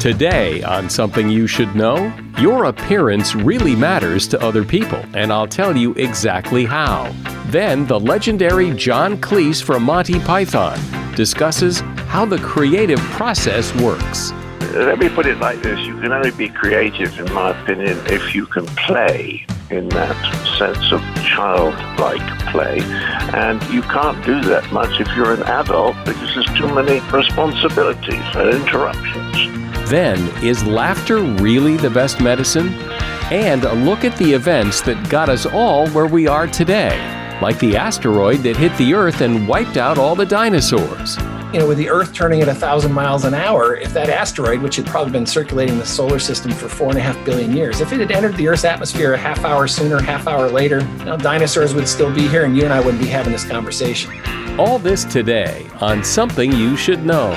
Today, on Something You Should Know, your appearance really matters to other people, and I'll tell you exactly how. Then, the legendary John Cleese from Monty Python discusses how the creative process works. Let me put it like this you can only be creative, in my opinion, if you can play in that sense of childlike play. And you can't do that much if you're an adult because there's too many responsibilities and interruptions. Then, is laughter really the best medicine? And a look at the events that got us all where we are today, like the asteroid that hit the Earth and wiped out all the dinosaurs. You know, with the Earth turning at a thousand miles an hour, if that asteroid, which had probably been circulating the solar system for four and a half billion years, if it had entered the Earth's atmosphere a half hour sooner, half hour later, you know, dinosaurs would still be here and you and I wouldn't be having this conversation. All this today on Something You Should Know.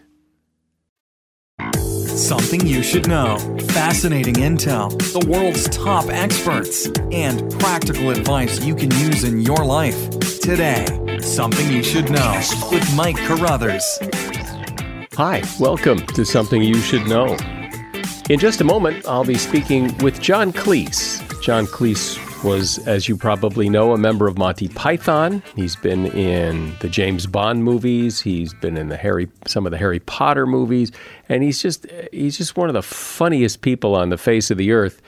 Something you should know. Fascinating intel, the world's top experts, and practical advice you can use in your life. Today, Something You Should Know with Mike Carruthers. Hi, welcome to Something You Should Know. In just a moment, I'll be speaking with John Cleese. John Cleese was, as you probably know, a member of Monty Python. He's been in the James Bond movies. He's been in the Harry, some of the Harry Potter movies, and he's just he's just one of the funniest people on the face of the earth.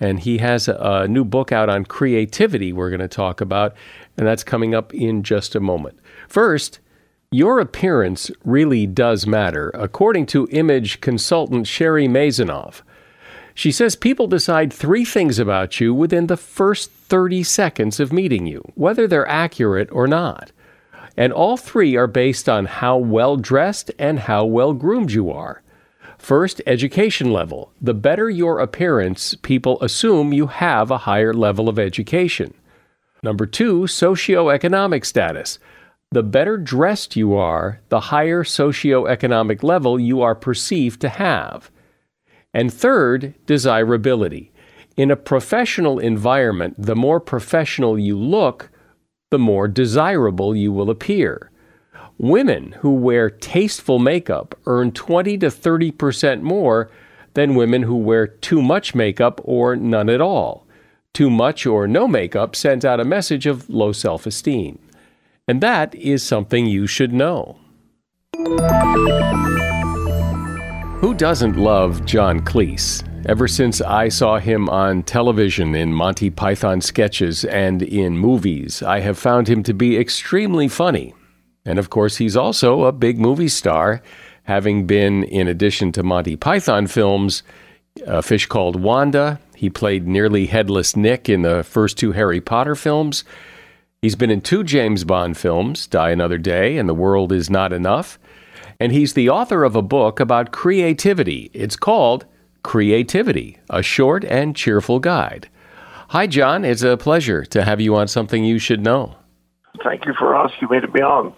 And he has a, a new book out on creativity. We're going to talk about, and that's coming up in just a moment. First. Your appearance really does matter, according to image consultant Sherry Maysonave. She says people decide three things about you within the first 30 seconds of meeting you, whether they're accurate or not. And all three are based on how well dressed and how well groomed you are. First, education level. The better your appearance, people assume you have a higher level of education. Number two, socioeconomic status. The better dressed you are, the higher socioeconomic level you are perceived to have. And third, desirability. In a professional environment, the more professional you look, the more desirable you will appear. Women who wear tasteful makeup earn 20 to 30 percent more than women who wear too much makeup or none at all. Too much or no makeup sends out a message of low self esteem. And that is something you should know. Who doesn't love John Cleese? Ever since I saw him on television in Monty Python sketches and in movies, I have found him to be extremely funny. And of course, he's also a big movie star, having been, in addition to Monty Python films, A Fish Called Wanda. He played nearly headless Nick in the first two Harry Potter films. He's been in two James Bond films, Die Another Day and The World Is Not Enough. And he's the author of a book about creativity. It's called Creativity, a short and cheerful guide. Hi, John. It's a pleasure to have you on Something You Should Know. Thank you for asking me to be on.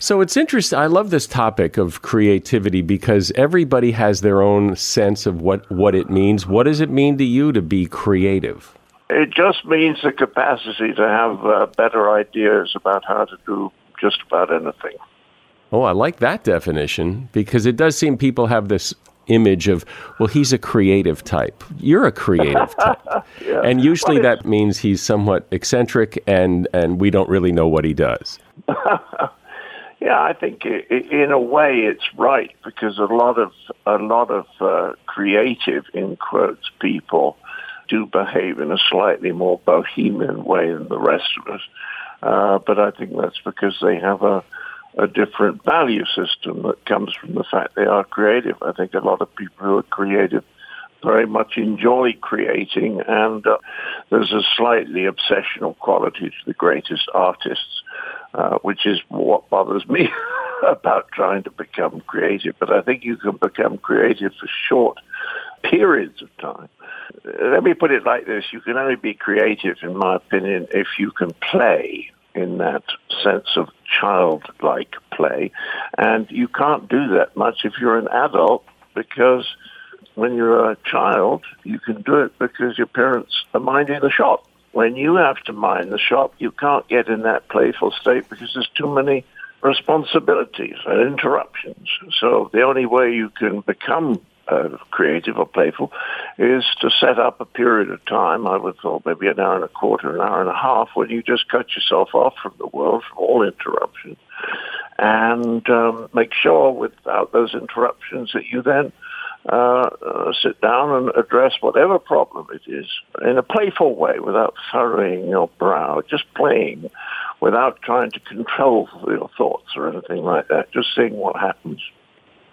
So it's interesting. I love this topic of creativity because everybody has their own sense of what, what it means. What does it mean to you to be creative? It just means the capacity to have uh, better ideas about how to do just about anything. Oh, I like that definition because it does seem people have this image of, well, he's a creative type. You're a creative type. yeah. And usually well, that means he's somewhat eccentric and, and we don't really know what he does. yeah, I think in a way it's right because a lot of, a lot of uh, creative, in quotes, people do behave in a slightly more bohemian way than the rest of us. Uh, but I think that's because they have a, a different value system that comes from the fact they are creative. I think a lot of people who are creative very much enjoy creating, and uh, there's a slightly obsessional quality to the greatest artists, uh, which is what bothers me about trying to become creative. But I think you can become creative for short periods of time. Let me put it like this. You can only be creative, in my opinion, if you can play in that sense of childlike play. And you can't do that much if you're an adult because when you're a child, you can do it because your parents are minding the shop. When you have to mind the shop, you can't get in that playful state because there's too many responsibilities and interruptions. So the only way you can become uh, creative or playful is to set up a period of time, I would thought maybe an hour and a quarter, an hour and a half, when you just cut yourself off from the world, from all interruptions, and um, make sure without those interruptions that you then uh, uh, sit down and address whatever problem it is in a playful way without furrowing your brow, just playing without trying to control your thoughts or anything like that, just seeing what happens.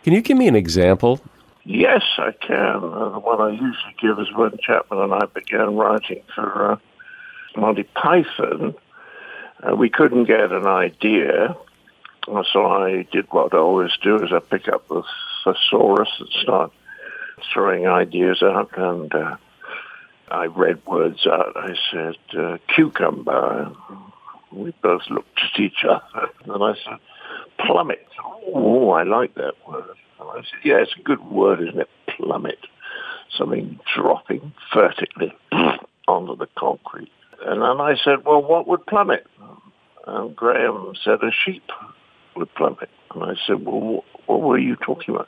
Can you give me an example Yes, I can. Uh, the one I usually give is when Chapman and I began writing for uh, Monty Python. Uh, we couldn't get an idea, so I did what I always do: is I pick up the thesaurus and start throwing ideas out, and uh, I read words out. I said uh, cucumber. We both looked at each other, and I said plummet. Oh, I like that word. I said, yeah, it's a good word, isn't it? Plummet. Something dropping vertically onto the concrete. And then I said, well, what would plummet? And Graham said a sheep would plummet. And I said, well, what were you talking about?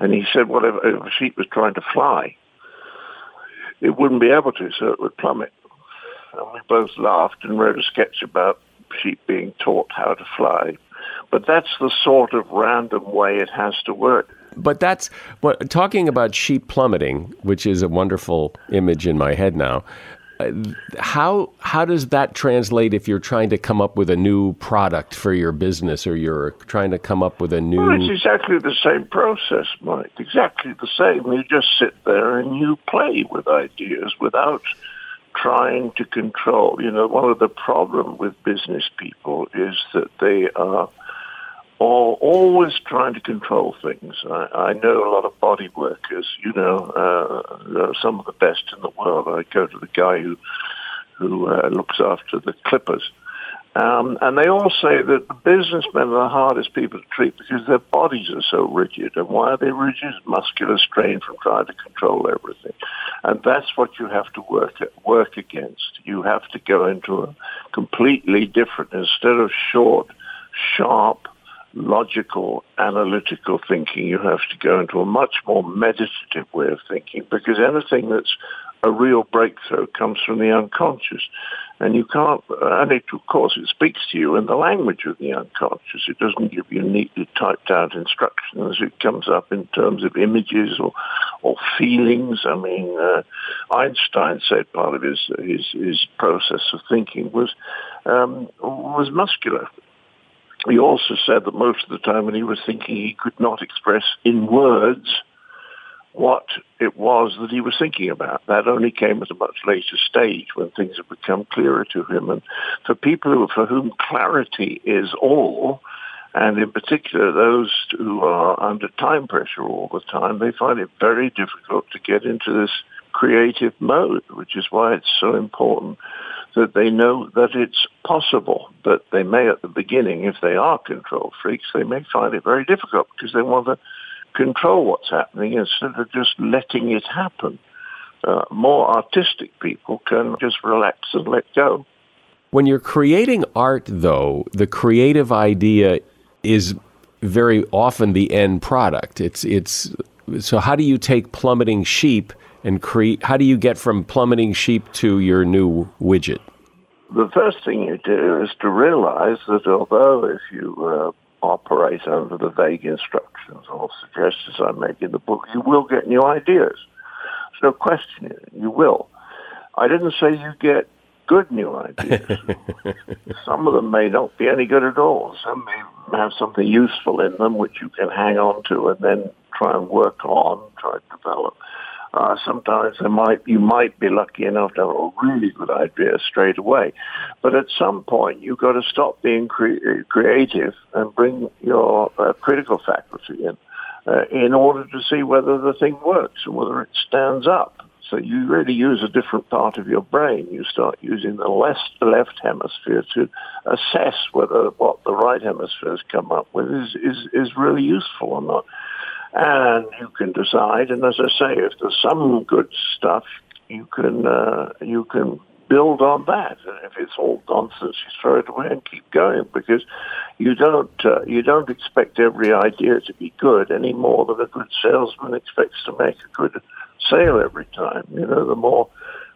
And he said, well, if, if a sheep was trying to fly, it wouldn't be able to, so it would plummet. And we both laughed and wrote a sketch about sheep being taught how to fly but that's the sort of random way it has to work. But that's what talking about sheep plummeting, which is a wonderful image in my head now. Uh, how how does that translate if you're trying to come up with a new product for your business or you're trying to come up with a new? Well, it's exactly the same process, Mike. Exactly the same. You just sit there and you play with ideas without trying to control. You know, one of the problem with business people is that they are all, always trying to control things. I, I know a lot of body workers. You know, uh, some of the best in the world. I go to the guy who who uh, looks after the Clippers. Um, and they all say that the businessmen are the hardest people to treat because their bodies are so rigid. And why are they rigid? Muscular strain from trying to control everything. And that's what you have to work at, work against. You have to go into a completely different, instead of short, sharp, logical, analytical thinking, you have to go into a much more meditative way of thinking because anything that's a real breakthrough comes from the unconscious. And you can't, and it, of course, it speaks to you in the language of the unconscious. It doesn't give you neatly typed out instructions. It comes up in terms of images or, or feelings. I mean, uh, Einstein said part of his, his, his process of thinking was, um, was muscular. He also said that most of the time when he was thinking, he could not express in words what it was that he was thinking about. That only came at a much later stage when things had become clearer to him. And for people who, for whom clarity is all, and in particular those who are under time pressure all the time, they find it very difficult to get into this creative mode, which is why it's so important that they know that it's possible. But they may at the beginning, if they are control freaks, they may find it very difficult because they want to control what's happening instead of just letting it happen. Uh, more artistic people can just relax and let go. When you're creating art, though, the creative idea is very often the end product. It's it's so how do you take plummeting sheep and create? How do you get from plummeting sheep to your new widget? The first thing you do is to realize that although if you uh, operate under the vague instructions or suggestions I make in the book, you will get new ideas. There's no question it. you will. I didn't say you get good new ideas. Some of them may not be any good at all. Some may have something useful in them which you can hang on to and then try and work on, try to develop. Uh, sometimes there might you might be lucky enough to have a really good idea straight away, but at some point you've got to stop being cre- creative and bring your uh, critical faculty in uh, in order to see whether the thing works and whether it stands up. So you really use a different part of your brain. You start using the left, left hemisphere to assess whether what the right hemisphere has come up with is, is, is really useful or not. And you can decide, and as I say, if there's some good stuff, you can uh, you can build on that. And if it's all nonsense, you throw it away and keep going because you don't uh, you don't expect every idea to be good any more than a good salesman expects to make a good sale every time. You know, the more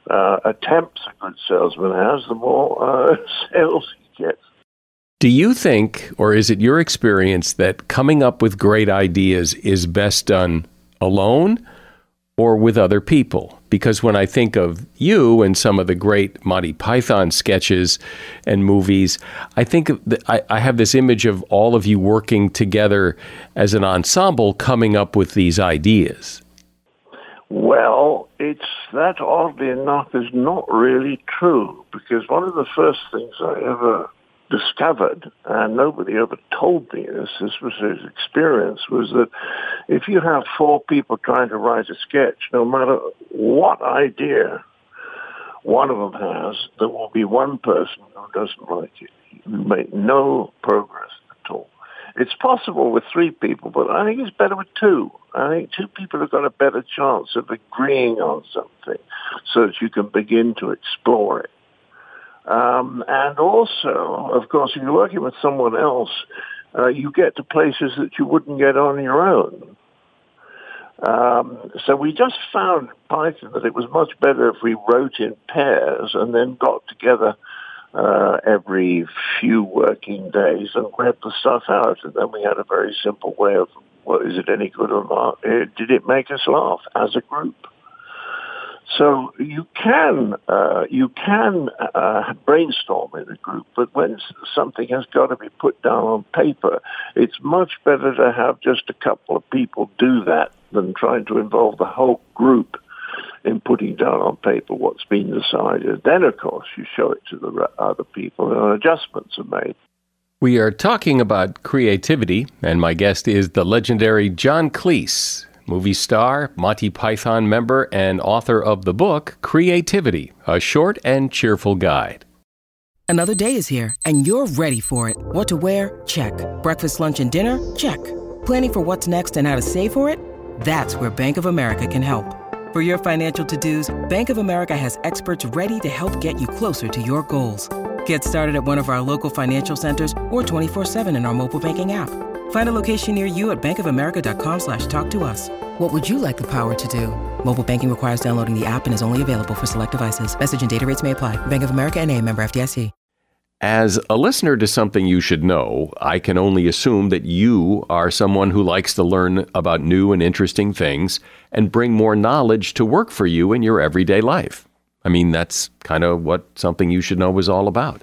uh, attempts a good salesman has, the more uh, sales he gets. Do you think, or is it your experience, that coming up with great ideas is best done alone or with other people? Because when I think of you and some of the great Monty Python sketches and movies, I think I, I have this image of all of you working together as an ensemble coming up with these ideas. Well, it's that oddly enough is not really true because one of the first things I ever discovered, and nobody ever told me this, this was his experience, was that if you have four people trying to write a sketch, no matter what idea one of them has, there will be one person who doesn't like it. You make no progress at all. It's possible with three people, but I think it's better with two. I think two people have got a better chance of agreeing on something so that you can begin to explore it. Um, and also, of course, if you're working with someone else, uh, you get to places that you wouldn't get on your own. Um, so we just found Python that it was much better if we wrote in pairs and then got together uh, every few working days and read the stuff out. And then we had a very simple way of, well, is it any good or not? Did it make us laugh as a group? So you can uh, you can uh, brainstorm in a group, but when something has got to be put down on paper, it's much better to have just a couple of people do that than trying to involve the whole group in putting down on paper what's been decided. Then, of course, you show it to the other people, and adjustments are made. We are talking about creativity, and my guest is the legendary John Cleese movie star, Monty Python member, and author of the book Creativity A Short and Cheerful Guide. Another day is here, and you're ready for it. What to wear? Check. Breakfast, lunch, and dinner? Check. Planning for what's next and how to save for it? That's where Bank of America can help. For your financial to dos, Bank of America has experts ready to help get you closer to your goals. Get started at one of our local financial centers or 24 7 in our mobile banking app. Find a location near you at bankofamerica.com slash talk to us. What would you like the power to do? Mobile banking requires downloading the app and is only available for select devices. Message and data rates may apply. Bank of America and a member FDIC. As a listener to something you should know, I can only assume that you are someone who likes to learn about new and interesting things and bring more knowledge to work for you in your everyday life. I mean, that's kind of what something you should know is all about.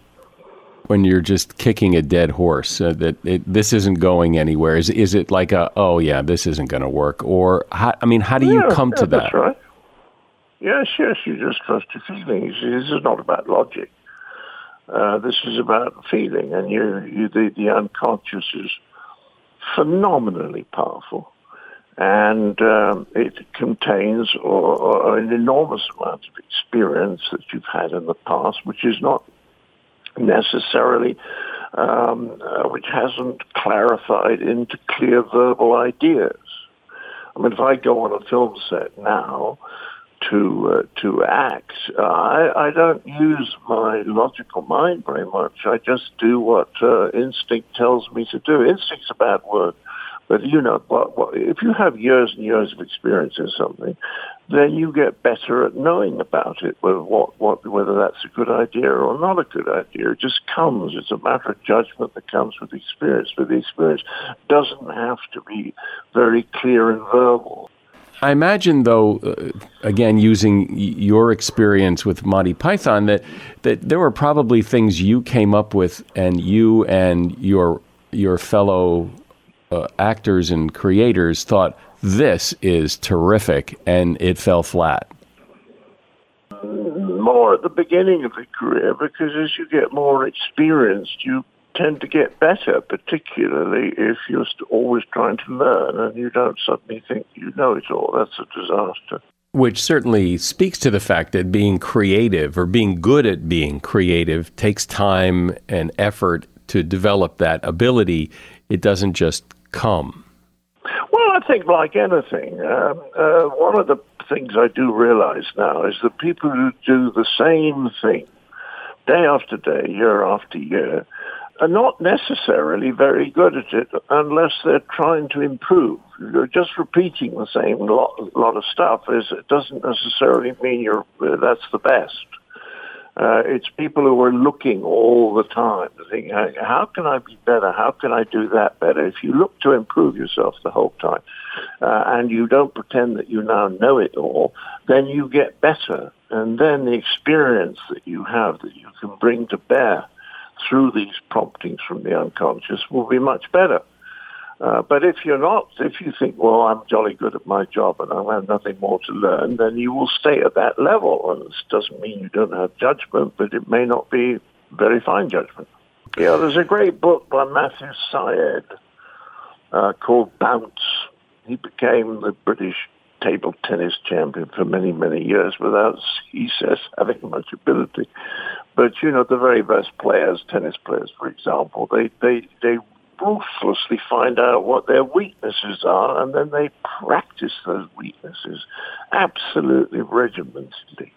when you're just kicking a dead horse uh, that it, this isn't going anywhere? Is is it like a oh yeah this isn't going to work or how, I mean how do you yeah, come yeah, to that? Right. Yes, yes, you just trust your feelings. This is not about logic. Uh, this is about feeling, and you, you the, the unconscious is phenomenally powerful, and um, it contains or, or an enormous amount of experience that you've had in the past, which is not necessarily, um, uh, which hasn't clarified into clear verbal ideas. I mean, if I go on a film set now, to uh, to act. Uh, I, I don't use my logical mind very much. I just do what uh, instinct tells me to do. Instinct's a bad word, but you know, if you have years and years of experience in something, then you get better at knowing about it, whether, what, what, whether that's a good idea or not a good idea. It just comes. It's a matter of judgment that comes with experience, but the experience doesn't have to be very clear and verbal. I imagine, though, uh, again, using your experience with Monty Python, that that there were probably things you came up with, and you and your your fellow uh, actors and creators thought this is terrific, and it fell flat. More at the beginning of the career, because as you get more experienced, you tend to get better, particularly if you're always trying to learn and you don't suddenly think you know it all. That's a disaster. Which certainly speaks to the fact that being creative or being good at being creative takes time and effort to develop that ability. It doesn't just come. Well, I think like anything, um, uh, one of the things I do realize now is that people who do the same thing day after day, year after year, are not necessarily very good at it unless they're trying to improve. Just repeating the same lot, lot of stuff is it doesn't necessarily mean you're uh, that's the best. Uh, it's people who are looking all the time, thinking, how can I be better? How can I do that better? If you look to improve yourself the whole time uh, and you don't pretend that you now know it all, then you get better. And then the experience that you have that you can bring to bear through these promptings from the unconscious will be much better. Uh, but if you're not, if you think, well, I'm jolly good at my job and I have nothing more to learn, then you will stay at that level. And this doesn't mean you don't have judgment, but it may not be very fine judgment. Yeah, there's a great book by Matthew Syed uh, called Bounce. He became the British table tennis champion for many, many years without, he says, having much ability. But, you know, the very best players, tennis players, for example, they, they, they ruthlessly find out what their weaknesses are and then they practice those weaknesses absolutely regimentedly.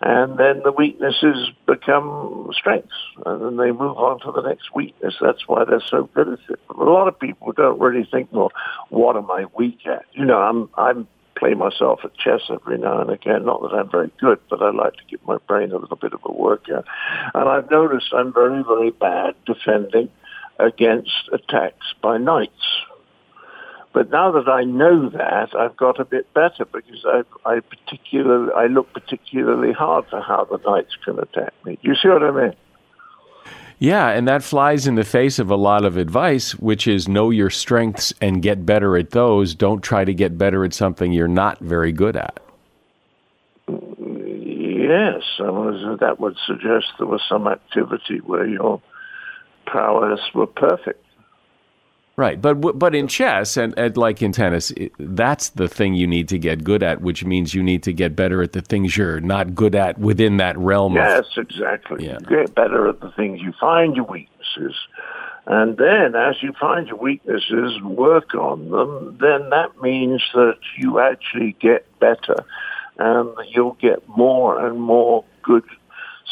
And then the weaknesses become strengths, and then they move on to the next weakness. That's why they're so good at it. A lot of people don't really think, well, what am I weak at? You know, I'm I'm play myself at chess every now and again. Not that I'm very good, but I like to give my brain a little bit of a workout. And I've noticed I'm very, very bad defending against attacks by knights. But now that I know that, I've got a bit better because I, I particularly I look particularly hard for how the knights can attack me. Do you see what I mean? Yeah, and that flies in the face of a lot of advice, which is know your strengths and get better at those. Don't try to get better at something you're not very good at. Yes, that would suggest there was some activity where your prowess were perfect. Right, but but in chess and, and like in tennis, it, that's the thing you need to get good at, which means you need to get better at the things you're not good at within that realm. Yes, of, exactly. Yeah. You get better at the things you find your weaknesses, and then as you find your weaknesses and work on them, then that means that you actually get better, and you'll get more and more good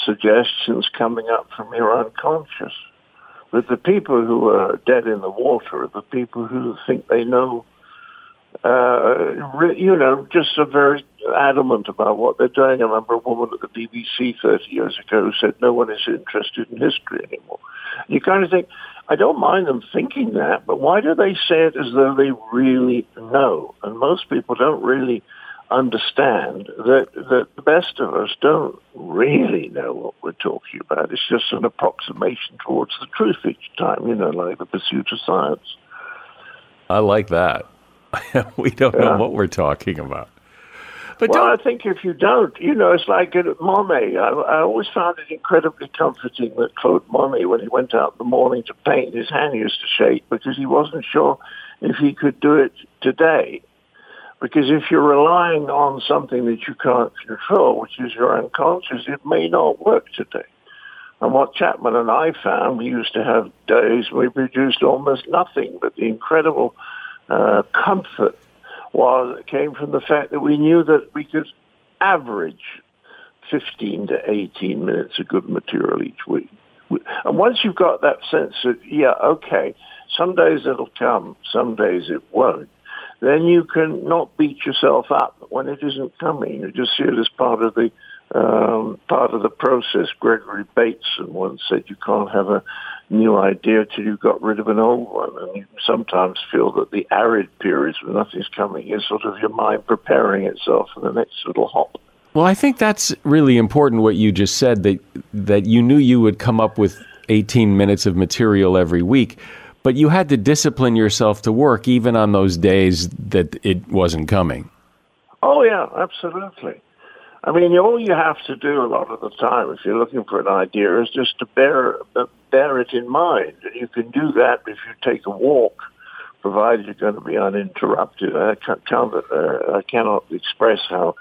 suggestions coming up from your unconscious. But the people who are dead in the water are the people who think they know, uh, you know, just are very adamant about what they're doing. I remember a woman at the BBC 30 years ago who said no one is interested in history anymore. You kind of think, I don't mind them thinking that, but why do they say it as though they really know? And most people don't really understand that, that the best of us don't really know what we're talking about. It's just an approximation towards the truth each time, you know, like the pursuit of science. I like that. we don't Yeah. know what we're talking about. But well, don't, I think if you don't, you know, it's like at Monet. I, I always found it incredibly comforting that Claude Monet, when he went out in the morning to paint, his hand used to shake because he wasn't sure if he could do it today. Because if you're relying on something that you can't control, which is your unconscious, it may not work today. And what Chapman and I found, we used to have days we produced almost nothing, but the incredible uh, comfort was came from the fact that we knew that we could average 15 to 18 minutes of good material each week. And once you've got that sense that, yeah, okay, some days it'll come, some days it won't, then you can not beat yourself up when it isn't coming. You just see it as part of the um, part of the process. Gregory Bateson once said you can't have a new idea till you've got rid of an old one. And you sometimes feel that the arid periods when nothing's coming is sort of your mind preparing itself for the next little hop. well, I think that's really important. What you just said that that you knew you would come up with 18 minutes of material every week, but you had to discipline yourself to work even on those days that it wasn't coming. Oh yeah, absolutely. I mean, all you have to do a lot of the time, if you're looking for an idea, is just to bear bear it in mind. You can do that if you take a walk, provided you're going to be uninterrupted. I can't uh, I cannot express how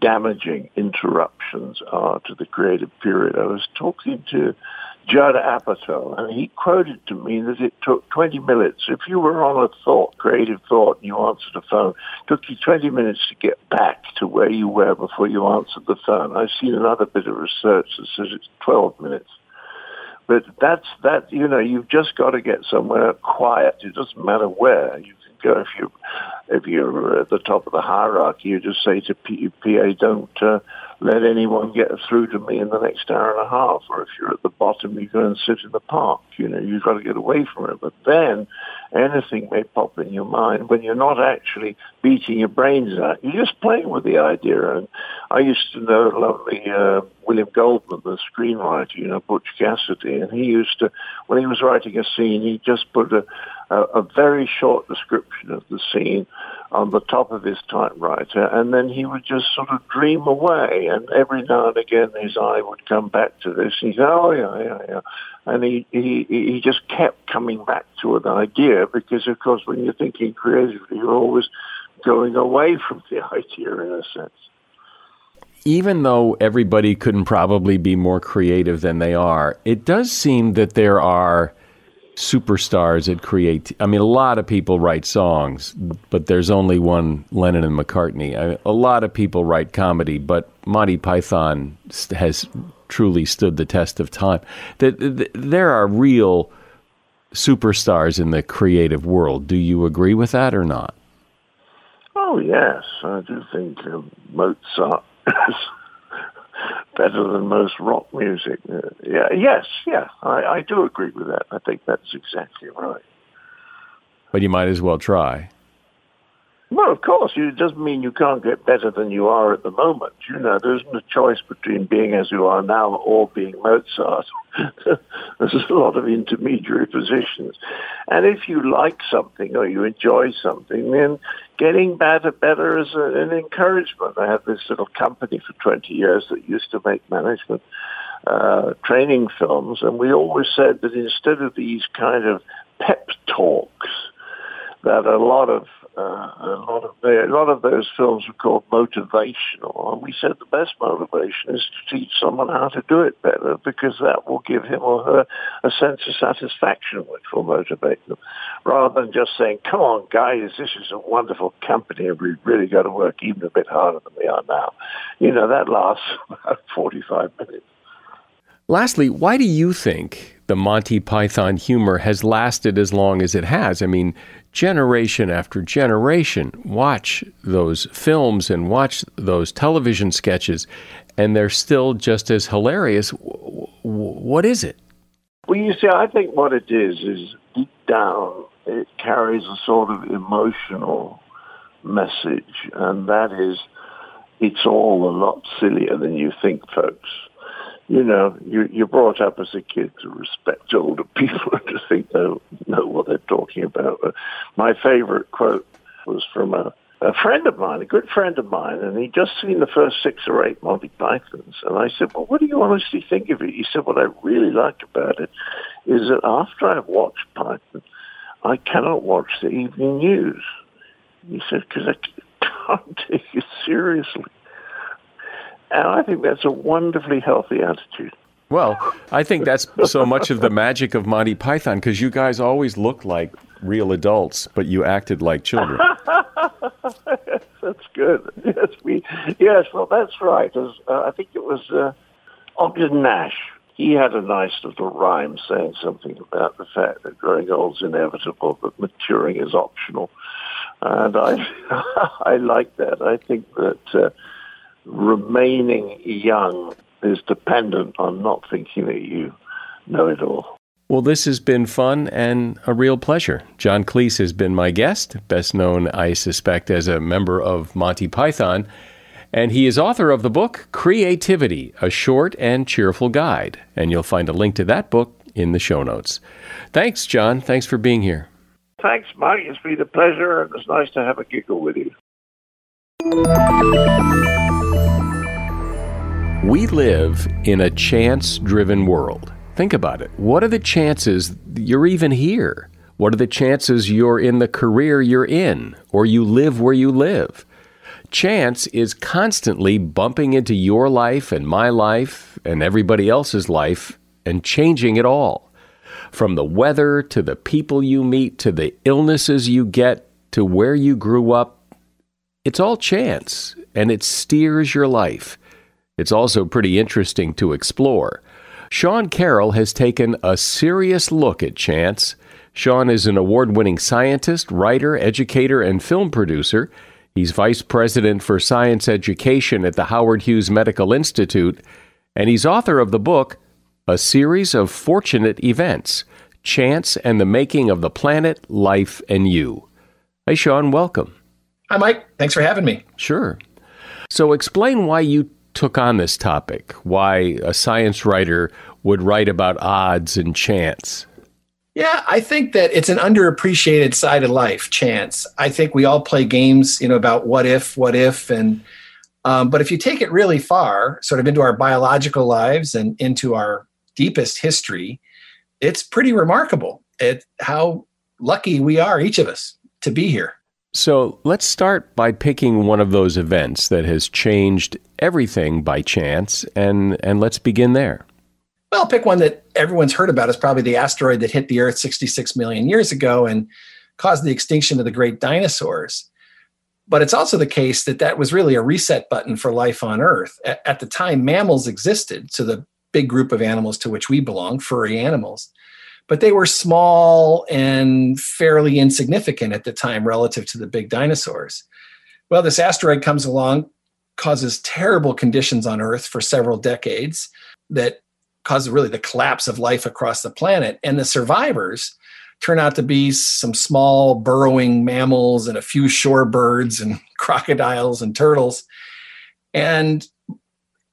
damaging interruptions are to the creative period. I was talking to Judd Apatow, and he quoted to me that it took 20 minutes. If you were on a thought, creative thought, and you answered the phone, it took you 20 minutes to get back to where you were before you answered the phone. I've seen another bit of research that says it's 12 minutes. But that's that. You know, you've just got to get somewhere quiet. It doesn't matter where. You can go if you if you're at the top of the hierarchy. You just say to PA, "Don't uh, let anyone get through to me in the next hour and a half." Or if you're at the bottom, you go and sit in the park. You know, you've got to get away from it. But then anything may pop in your mind when you're not actually beating your brains out. You're just playing with the idea. And I used to know lovely uh, William Goldman, the screenwriter, you know, Butch Cassidy, and he used to, when he was writing a scene, he just put a, a, a very short description of the scene on the top of his typewriter, and then he would just sort of dream away. And every now and again, his eye would come back to this. And he'd "Oh yeah, yeah, yeah," and he he he just kept coming back to an idea because, of course, when you're thinking creatively, you're always going away from the idea in a sense. even though everybody couldn't probably be more creative than they are, it does seem that there are superstars at create. I mean, a lot of people write songs, but there's only one Lennon and McCartney. A lot of people write comedy, but Monty Python has truly stood the test of time. That there are real superstars in the creative world. Do you agree with that or not? Oh yes, I do think um, Mozart is better than most rock music. Uh, yeah, yes, yeah, I, I do agree with that. I think that's exactly right. But you might as well try. Well, of course, it doesn't mean you can't get better than you are at the moment. You know, there isn't a choice between being as you are now or being Mozart. There's a lot of intermediary positions. And if you like something or you enjoy something, then getting better, better is a, an encouragement. I had this little company for 20 years that used to make management uh, training films, and we always said that instead of these kind of pep talks, that a lot of uh, a lot of a lot of those films are called motivational, and we said the best motivation is to teach someone how to do it better because that will give him or her a sense of satisfaction, which will motivate them, rather than just saying, "Come on, guys, this is a wonderful company, and we really got to work even a bit harder than we are now." You know, that lasts about forty-five minutes. Lastly, why do you think the Monty Python humor has lasted as long as it has? I mean, generation after generation watch those films and watch those television sketches, and they're still just as hilarious. What is it? Well, you see, I think what it is is deep down, it carries a sort of emotional message, and that is it's all a lot sillier than you think, folks you know, you, you're brought up as a kid to respect older people and to think they know what they're talking about. But my favorite quote was from a, a friend of mine, a good friend of mine, and he'd just seen the first six or eight Monty Pythons. And I said, well, what do you honestly think of it? He said, what I really like about it is that after I've watched Python, I cannot watch the evening news. He said, because I can't take it seriously. And I think that's a wonderfully healthy attitude. Well, I think that's so much of the magic of Monty Python because you guys always looked like real adults, but you acted like children. that's good. Yes, we. Yes, well, that's right. As, uh, I think it was uh, Ogden Nash. He had a nice little rhyme saying something about the fact that growing old is inevitable, but maturing is optional. And I, I like that. I think that. Uh, remaining young is dependent on not thinking that you know it all. Well, this has been fun and a real pleasure. John Cleese has been my guest, best known, I suspect, as a member of Monty Python. And he is author of the book Creativity, a short and cheerful guide. And you'll find a link to that book in the show notes. Thanks, John. Thanks for being here. Thanks, Mike. It's been a pleasure, and it's nice to have a giggle with you. We live in a chance driven world. Think about it. What are the chances you're even here? What are the chances you're in the career you're in or you live where you live? Chance is constantly bumping into your life and my life and everybody else's life and changing it all. From the weather to the people you meet to the illnesses you get to where you grew up, it's all chance and it steers your life. It's also pretty interesting to explore. Sean Carroll has taken a serious look at chance. Sean is an award winning scientist, writer, educator, and film producer. He's vice president for science education at the Howard Hughes Medical Institute, and he's author of the book, A Series of Fortunate Events Chance and the Making of the Planet, Life, and You. Hey, Sean, welcome. Hi, Mike. Thanks for having me. Sure. So, explain why you took on this topic, why a science writer would write about odds and chance. Yeah, I think that it's an underappreciated side of life, chance. I think we all play games, you know, about what if, what if, and um, but if you take it really far, sort of into our biological lives and into our deepest history, it's pretty remarkable at how lucky we are, each of us, to be here. So let's start by picking one of those events that has changed everything by chance, and, and let's begin there. Well, pick one that everyone's heard about. is probably the asteroid that hit the Earth 66 million years ago and caused the extinction of the great dinosaurs. But it's also the case that that was really a reset button for life on Earth. At, at the time, mammals existed, so the big group of animals to which we belong, furry animals but they were small and fairly insignificant at the time relative to the big dinosaurs. Well, this asteroid comes along, causes terrible conditions on Earth for several decades that causes really the collapse of life across the planet. And the survivors turn out to be some small burrowing mammals and a few shorebirds and crocodiles and turtles. And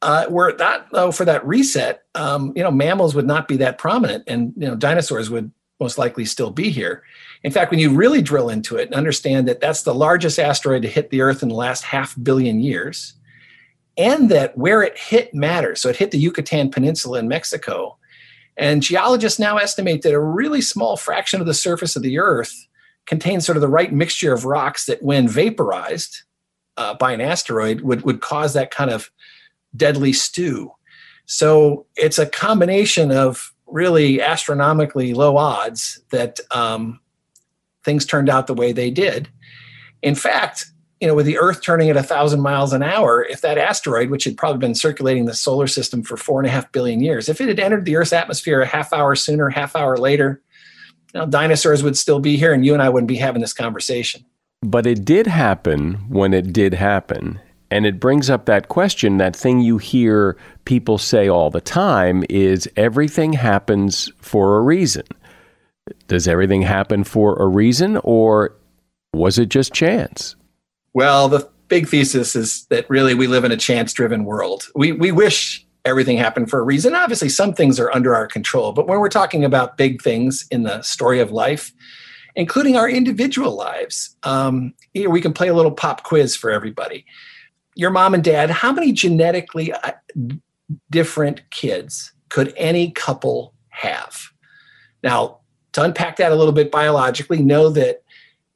uh, were that though for that reset, um, you know, mammals would not be that prominent, and you know, dinosaurs would most likely still be here. In fact, when you really drill into it and understand that that's the largest asteroid to hit the Earth in the last half billion years, and that where it hit matters. So it hit the Yucatan Peninsula in Mexico, and geologists now estimate that a really small fraction of the surface of the Earth contains sort of the right mixture of rocks that, when vaporized uh, by an asteroid, would, would cause that kind of deadly stew. So it's a combination of really astronomically low odds that um, things turned out the way they did. In fact, you know, with the Earth turning at a thousand miles an hour, if that asteroid, which had probably been circulating the solar system for four and a half billion years, if it had entered the Earth's atmosphere a half hour sooner, half hour later, you know, dinosaurs would still be here, and you and I wouldn't be having this conversation. But it did happen when it did happen. And it brings up that question, that thing you hear people say all the time is everything happens for a reason. Does everything happen for a reason, or was it just chance? Well, the big thesis is that really we live in a chance driven world. We, we wish everything happened for a reason. Obviously, some things are under our control, but when we're talking about big things in the story of life, including our individual lives, um, here we can play a little pop quiz for everybody. Your mom and dad, how many genetically uh, different kids could any couple have? Now, to unpack that a little bit biologically, know that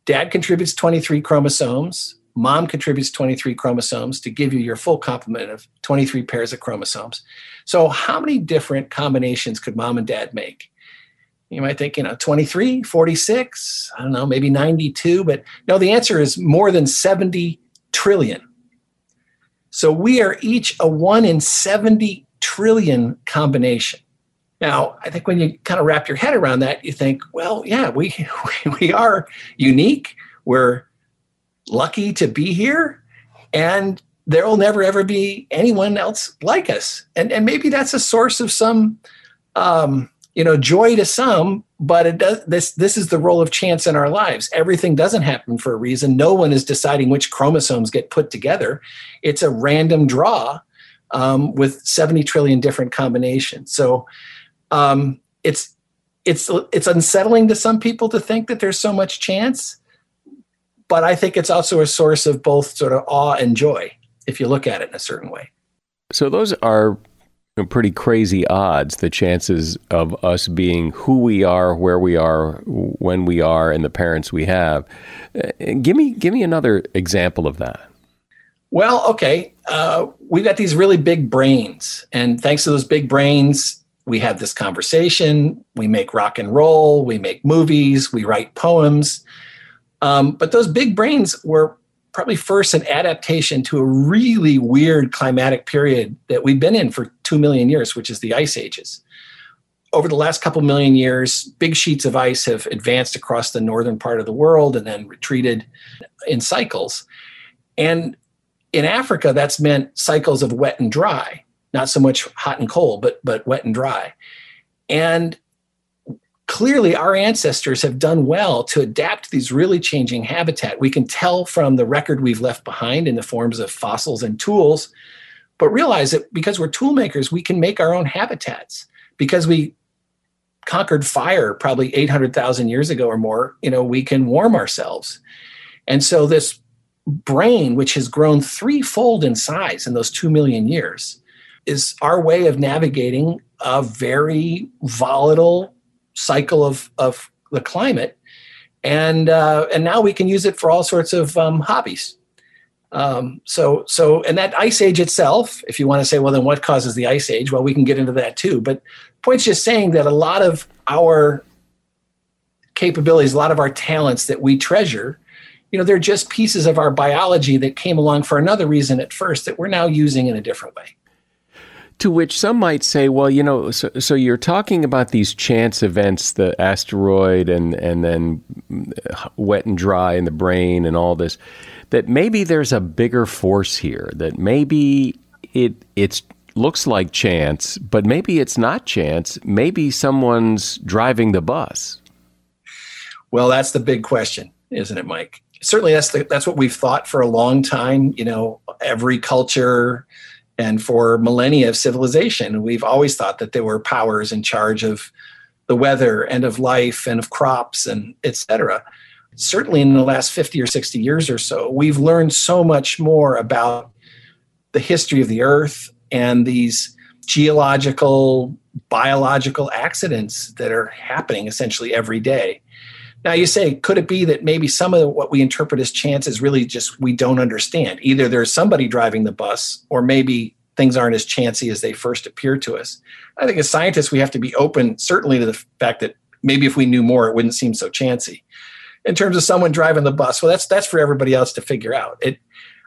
dad contributes 23 chromosomes, mom contributes 23 chromosomes to give you your full complement of 23 pairs of chromosomes. So, how many different combinations could mom and dad make? You might think, you know, 23, 46, I don't know, maybe 92, but no, the answer is more than 70 trillion. So, we are each a one in 70 trillion combination. Now, I think when you kind of wrap your head around that, you think, well, yeah, we we are unique. We're lucky to be here and there will never ever be anyone else like us. And and maybe that's a source of some um, you know joy to some but it does this this is the role of chance in our lives. Everything doesn't happen for a reason. No one is deciding which chromosomes get put together. It's a random draw um, with 70 trillion different combinations. So um, it's it's it's unsettling to some people to think that there's so much chance but I think it's also a source of both sort of awe and joy if you look at it in a certain way. So those are pretty crazy odds the chances of us being who we are where we are when we are and the parents we have uh, give me give me another example of that well okay uh, we've got these really big brains and thanks to those big brains we have this conversation. We make rock and roll. We make movies. We write poems. Um, but those big brains were probably first an adaptation to a really weird climatic period that we've been in for two million years, which is the ice ages. Over the last couple million years, big sheets of ice have advanced across the northern part of the world and then retreated in cycles. And in Africa, that's meant cycles of wet and dry, not so much hot and cold, but but wet and dry. And clearly our ancestors have done well to adapt to these really changing habitat. We can tell from the record we've left behind in the forms of fossils and tools, but realize that because we're tool makers, we can make our own habitats. Because we conquered fire probably 800,000 years ago or more, you know, we can warm ourselves. And so this brain, which has grown threefold in size in those 2 million years, is our way of navigating a very volatile cycle of of the climate, and uh, and now we can use it for all sorts of um, hobbies. Um, so so and that ice age itself, if you want to say, well, then what causes the ice age? Well, we can get into that too. But point's just saying that a lot of our capabilities, a lot of our talents that we treasure, you know, they're just pieces of our biology that came along for another reason at first that we're now using in a different way. To which some might say, well, you know, so, so you're talking about these chance events, the asteroid and, and then uh, wet and dry in the brain and all this, that maybe there's a bigger force here, that maybe it it's looks like chance, but maybe it's not chance. Maybe someone's driving the bus. Well, that's the big question, isn't it, Mike? Certainly, that's the, that's what we've thought for a long time. You know, every culture and for millennia of civilization. We've always thought that there were powers in charge of the weather and of life and of crops and etc. Certainly in the last 50 or 60 years or so, we've learned so much more about the history of the earth and these geological, biological accidents that are happening essentially every day. Now, you say, could it be that maybe some of what we interpret as chance is really just we don't understand? Either there's somebody driving the bus, or maybe things aren't as chancy as they first appear to us. I think as scientists, we have to be open, certainly, to the fact that maybe if we knew more, it wouldn't seem so chancy. In terms of someone driving the bus, well, that's that's for everybody else to figure out. It,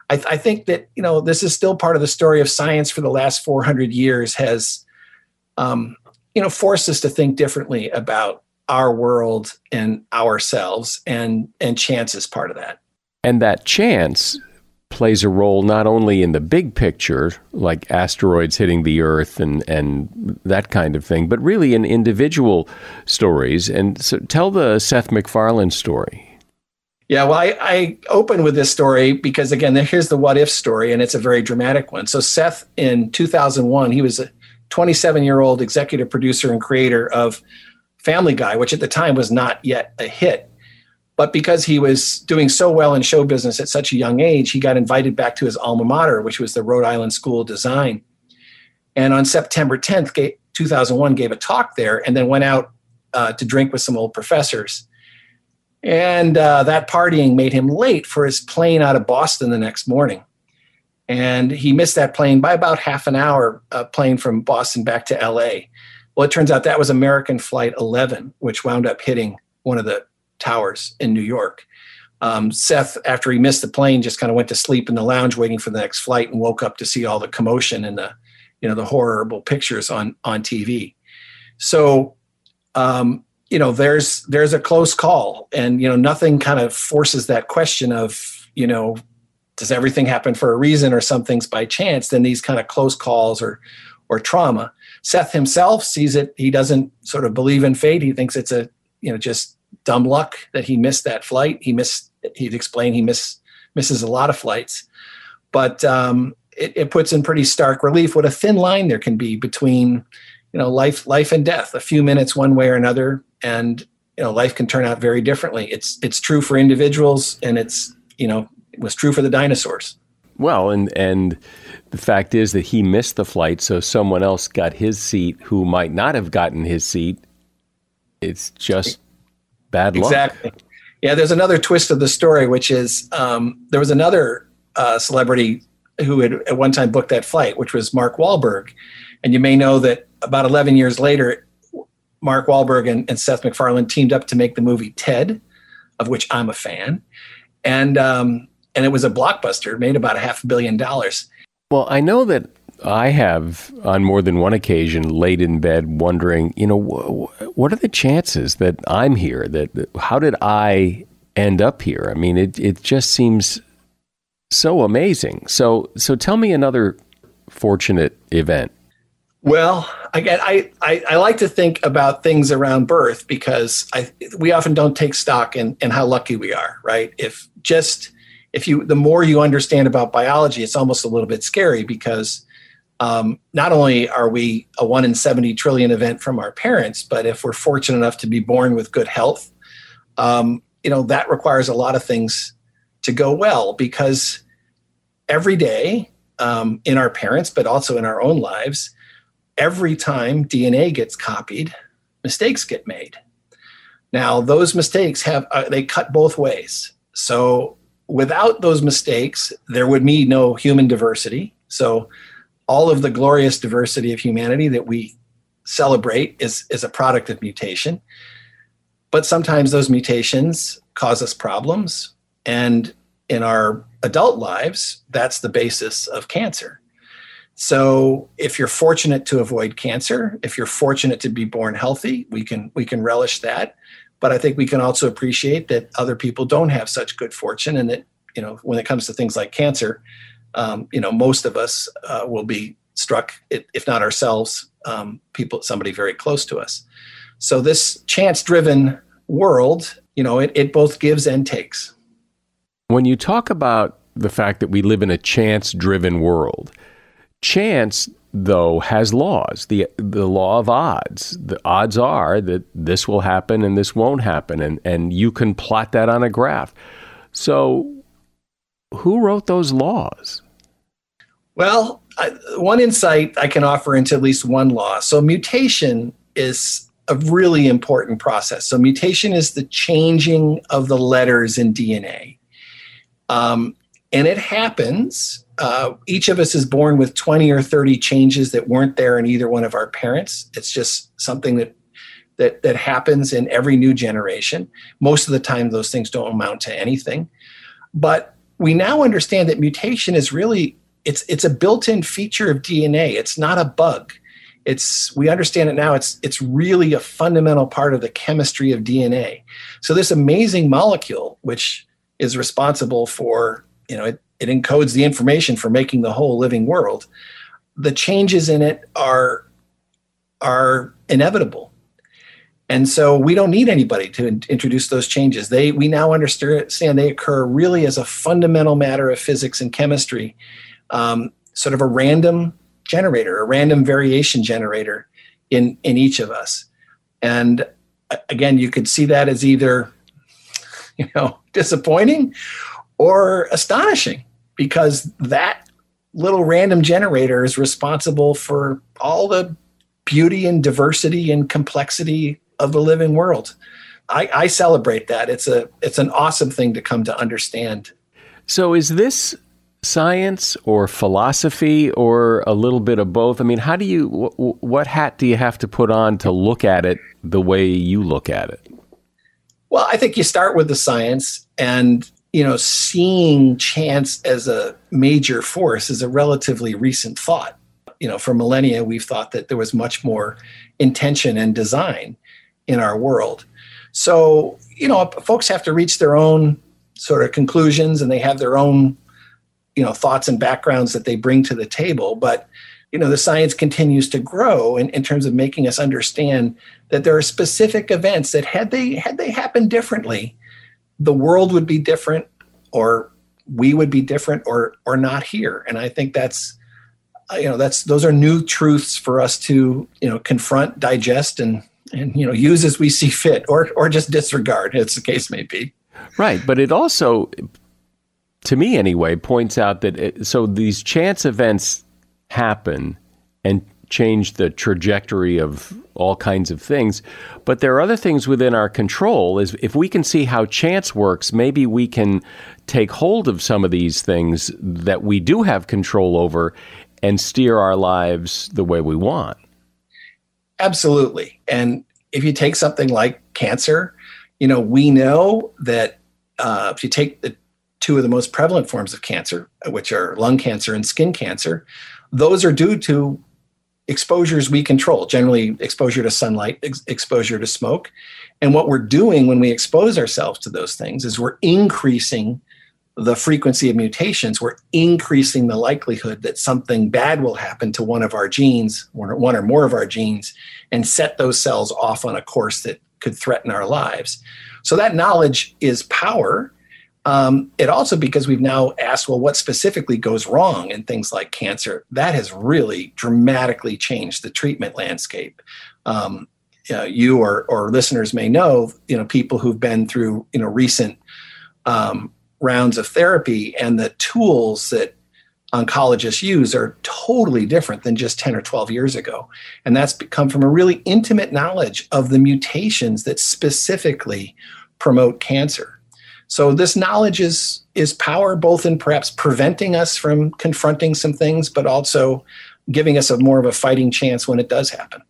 I, I think that you know this is still part of the story of science for the last 400 years has, um, you know, forced us to think differently about our world and ourselves and and chance is part of that. And that chance plays a role not only in the big picture like asteroids hitting the earth and and that kind of thing but really in individual stories. And so tell the Seth MacFarlane story. Yeah, well, I, I, open with this story because, again, here's the what if story, and it's a very dramatic one. So, Seth, in 2001, he was a 27 year old executive producer and creator of Family Guy, which at the time was not yet a hit. But because he was doing so well in show business at such a young age, he got invited back to his alma mater, which was the Rhode Island School of Design. And on September 10th, 2001, gave a talk there and then went out uh, to drink with some old professors. And uh, that partying made him late for his plane out of Boston the next morning. And he missed that plane by about half an hour, uh, plane from Boston back to LA. Well, it turns out that was American Flight 11, which wound up hitting one of the towers in New York. Um, Seth, after he missed the plane, just kind of went to sleep in the lounge waiting for the next flight and woke up to see all the commotion and the, you know, the horrible pictures on on TV. So, um, you know, there's there's a close call, and you know, nothing kind of forces that question of, you know, does everything happen for a reason or some things by chance? Then these kind of close calls or or trauma. Seth himself sees it. He doesn't sort of believe in fate. He thinks it's a, you know, just dumb luck that he missed that flight. He missed, he'd explain he miss, misses a lot of flights. But um, it, it puts in pretty stark relief what a thin line there can be between, you know, life, life and death, a few minutes one way or another. And, you know, life can turn out very differently. It's, it's true for individuals and it's, you know, it was true for the dinosaurs. Well, and and the fact is that he missed the flight, so someone else got his seat who might not have gotten his seat. It's just bad luck. Exactly. Yeah, there's another twist of the story, which is um, there was another uh, celebrity who had at one time booked that flight, which was Mark Wahlberg. And you may know that about 11 years later, Mark Wahlberg and, and Seth MacFarlane teamed up to make the movie Ted, of which I'm a fan. And um, and it was a blockbuster, made about a half a billion dollars. Well, I know that I have on more than one occasion laid in bed wondering, you know, what are the chances that I'm here? That how did I end up here? I mean, it it just seems so amazing. So so tell me another fortunate event. Well, again, I, I, I, like to think about things around birth because I, we often don't take stock in, in how lucky we are, right? If just if you the more you understand about biology, it's almost a little bit scary because um, not only are we a one in 70 trillion event from our parents, but if we're fortunate enough to be born with good health, um, you know, that requires a lot of things to go well because every day um, in our parents, but also in our own lives, every time DNA gets copied, mistakes get made. Now, those mistakes have, uh, they cut both ways. So without those mistakes, there would be no human diversity. So, all of the glorious diversity of humanity that we celebrate is, is a product of mutation. But sometimes those mutations cause us problems. And in our adult lives, that's the basis of cancer. So if you're fortunate to avoid cancer, if you're fortunate to be born healthy, we can we can relish that. But I think we can also appreciate that other people don't have such good fortune, and that you know when it comes to things like cancer, um, you know most of us uh, will be struck, if not ourselves, um, people somebody very close to us. So this chance-driven world, you know, it, it both gives and takes. When you talk about the fact that we live in a chance-driven world, chance though has laws the the law of odds the odds are that this will happen and this won't happen and and you can plot that on a graph so who wrote those laws well I, one insight i can offer into at least one law so mutation is a really important process. So, mutation is the changing of the letters in DNA. Um, and it happens. Uh, each of us is born with 20 or 30 changes that weren't there in either one of our parents. It's just something that that that happens in every new generation. Most of the time, those things don't amount to anything. But we now understand that mutation is really it's it's a built-in feature of DNA. It's not a bug it's we understand it now it's it's really a fundamental part of the chemistry of dna so this amazing molecule which is responsible for you know it, it encodes the information for making the whole living world. The changes in it are are inevitable. And so we don't need anybody to in- introduce those changes. They we now understand they occur really as a fundamental matter of physics and chemistry um, sort of a random generator, a random variation generator in, in each of us. And again, you could see that as either, you know, disappointing or astonishing because that little random generator is responsible for all the beauty and diversity and complexity of the living world. I, I, celebrate that. It's a it's an awesome thing to come to understand. So is this science or philosophy or a little bit of both? I mean, how do you, what hat do you have to put on to look at it the way you look at it? Well, I think you start with the science and, you know, seeing chance as a major force is a relatively recent thought. You know, for millennia, we've thought that there was much more intention and design in our world. So, you know, folks have to reach their own sort of conclusions and they have their own you know thoughts and backgrounds that they bring to the table but you know the science continues to grow in, in terms of making us understand that there are specific events that had they had they happened differently the world would be different or we would be different or or not here. And i think that's uh, you know that's those are new truths for us to you know confront digest and and you know use as we see fit or or just disregard as the case may be. Right. But it also to me anyway, points out that it, so these chance events happen and change the trajectory of all kinds of things. But there are other things within our control. Is if we can see how chance works, maybe we can take hold of some of these things that we do have control over and steer our lives the way we want. Absolutely. And if you take something like cancer, you know, we know that uh, if you take the two of the most prevalent forms of cancer, which are lung cancer and skin cancer, those are due to exposures we control, generally exposure to sunlight, ex- exposure to smoke. And what we're doing when we expose ourselves to those things is we're increasing the frequency of mutations, we're increasing the likelihood that something bad will happen to one of our genes, one or more of our genes, and set those cells off on a course that could threaten our lives. So that knowledge is power um, it also because we've now asked, well, what specifically goes wrong in things like cancer? That has really dramatically changed the treatment landscape. Um, you, know, you or, or listeners may know, you know, people who've been through, you know, recent um, rounds of therapy and the tools that oncologists use are totally different than just 10 or 12 years ago. And that's come from a really intimate knowledge of the mutations that specifically promote cancer. So this knowledge is is power both in perhaps preventing us from confronting some things, but also giving us a more of a fighting chance when it does happen.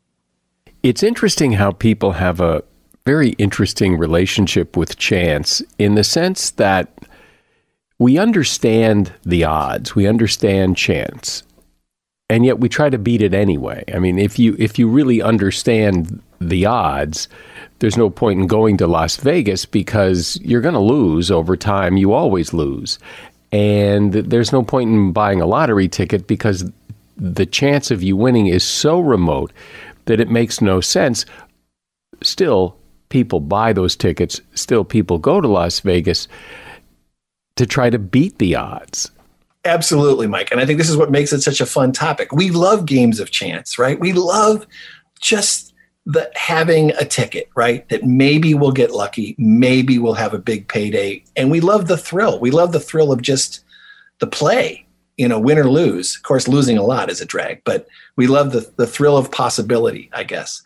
It's interesting how people have a very interesting relationship with chance in the sense that we understand the odds, we understand chance, and yet we try to beat it anyway. I mean, if you if you really understand the odds, there's no point in going to Las Vegas because you're going to lose over time. You always lose. And there's no point in buying a lottery ticket because the chance of you winning is so remote that it makes no sense. Still, people buy those tickets. Still, people go to Las Vegas to try to beat the odds. Absolutely, Mike. And I think this is what makes it such a fun topic. We love games of chance, right? We love just the having a ticket, right? That maybe we'll get lucky, maybe we'll have a big payday. And we love the thrill. We love the thrill of just the play, you know, win or lose. Of course, losing a lot is a drag, but we love the, the thrill of possibility, I guess.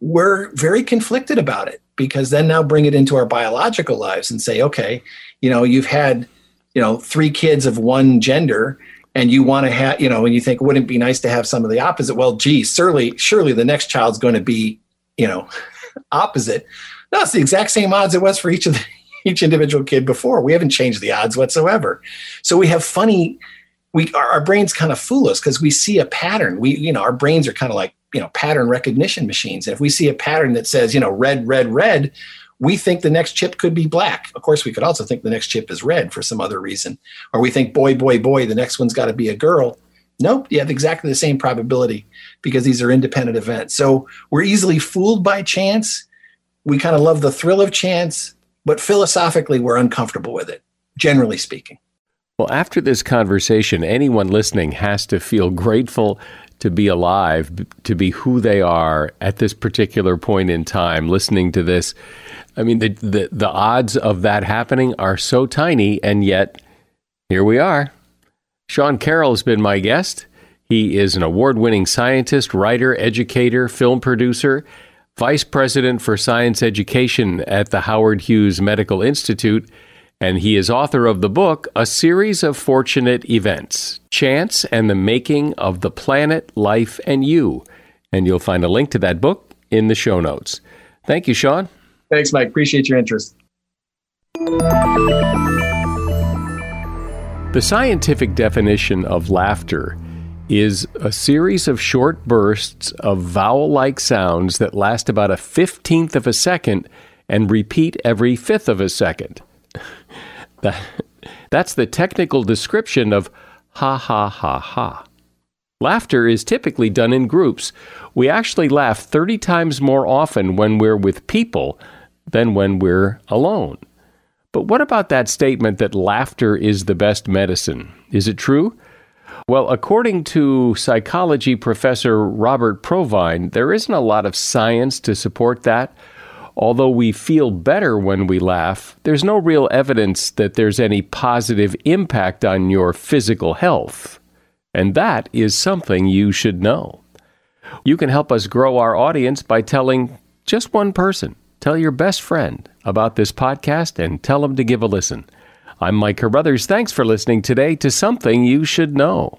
we're very conflicted about it because then now bring it into our biological lives and say, okay, you know, you've had, you know, three kids of one gender and you want to have, you know, and you think, wouldn't it be nice to have some of the opposite? Well, gee, surely, surely the next child's going to be, you know, opposite. No, it's the exact same odds it was for each of the, each individual kid before. We haven't changed the odds whatsoever. So we have funny, we our, our brains kind of fool us because we see a pattern. We, you know, our brains are kind of like, you know, pattern recognition machines. And if we see a pattern that says, you know, red, red, red, we think the next chip could be black. Of course, we could also think the next chip is red for some other reason. Or we think, boy, boy, boy, the next one's got to be a girl. Nope, you have exactly the same probability because these are independent events. So we're easily fooled by chance. We kind of love the thrill of chance, but philosophically, we're uncomfortable with it, generally speaking. Well, after this conversation, anyone listening has to feel grateful to be alive, to be who they are at this particular point in time, listening to this. I mean, the, the, the odds of that happening are so tiny, and yet here we are. Sean Carroll has been my guest. He is an award winning scientist, writer, educator, film producer, vice president for science education at the Howard Hughes Medical Institute and he is author of the book A Series of Fortunate Events Chance and the Making of the Planet, Life, and You. And you'll find a link to that book in the show notes. Thank you, Sean. Thanks, Mike. Appreciate your interest. The scientific definition of laughter is a series of short bursts of vowel like sounds that last about a fifteenth of a second and repeat every fifth of a second. That, that's the technical description of ha ha ha ha. Laughter is typically done in groups. We actually laugh 30 times more often when we're with people than when we're alone. But what about that statement that laughter is the best medicine? Is it true? Well, according to psychology professor Robert Provine, there isn't a lot of science to support that. Although we feel better when we laugh, there's no real evidence that there's any positive impact on your physical health. And that is something you should know. You can help us grow our audience by telling just one person. Tell your best friend about this podcast and tell them to give a listen. I'm Mike Carruthers. Thanks for listening today to Something You Should Know.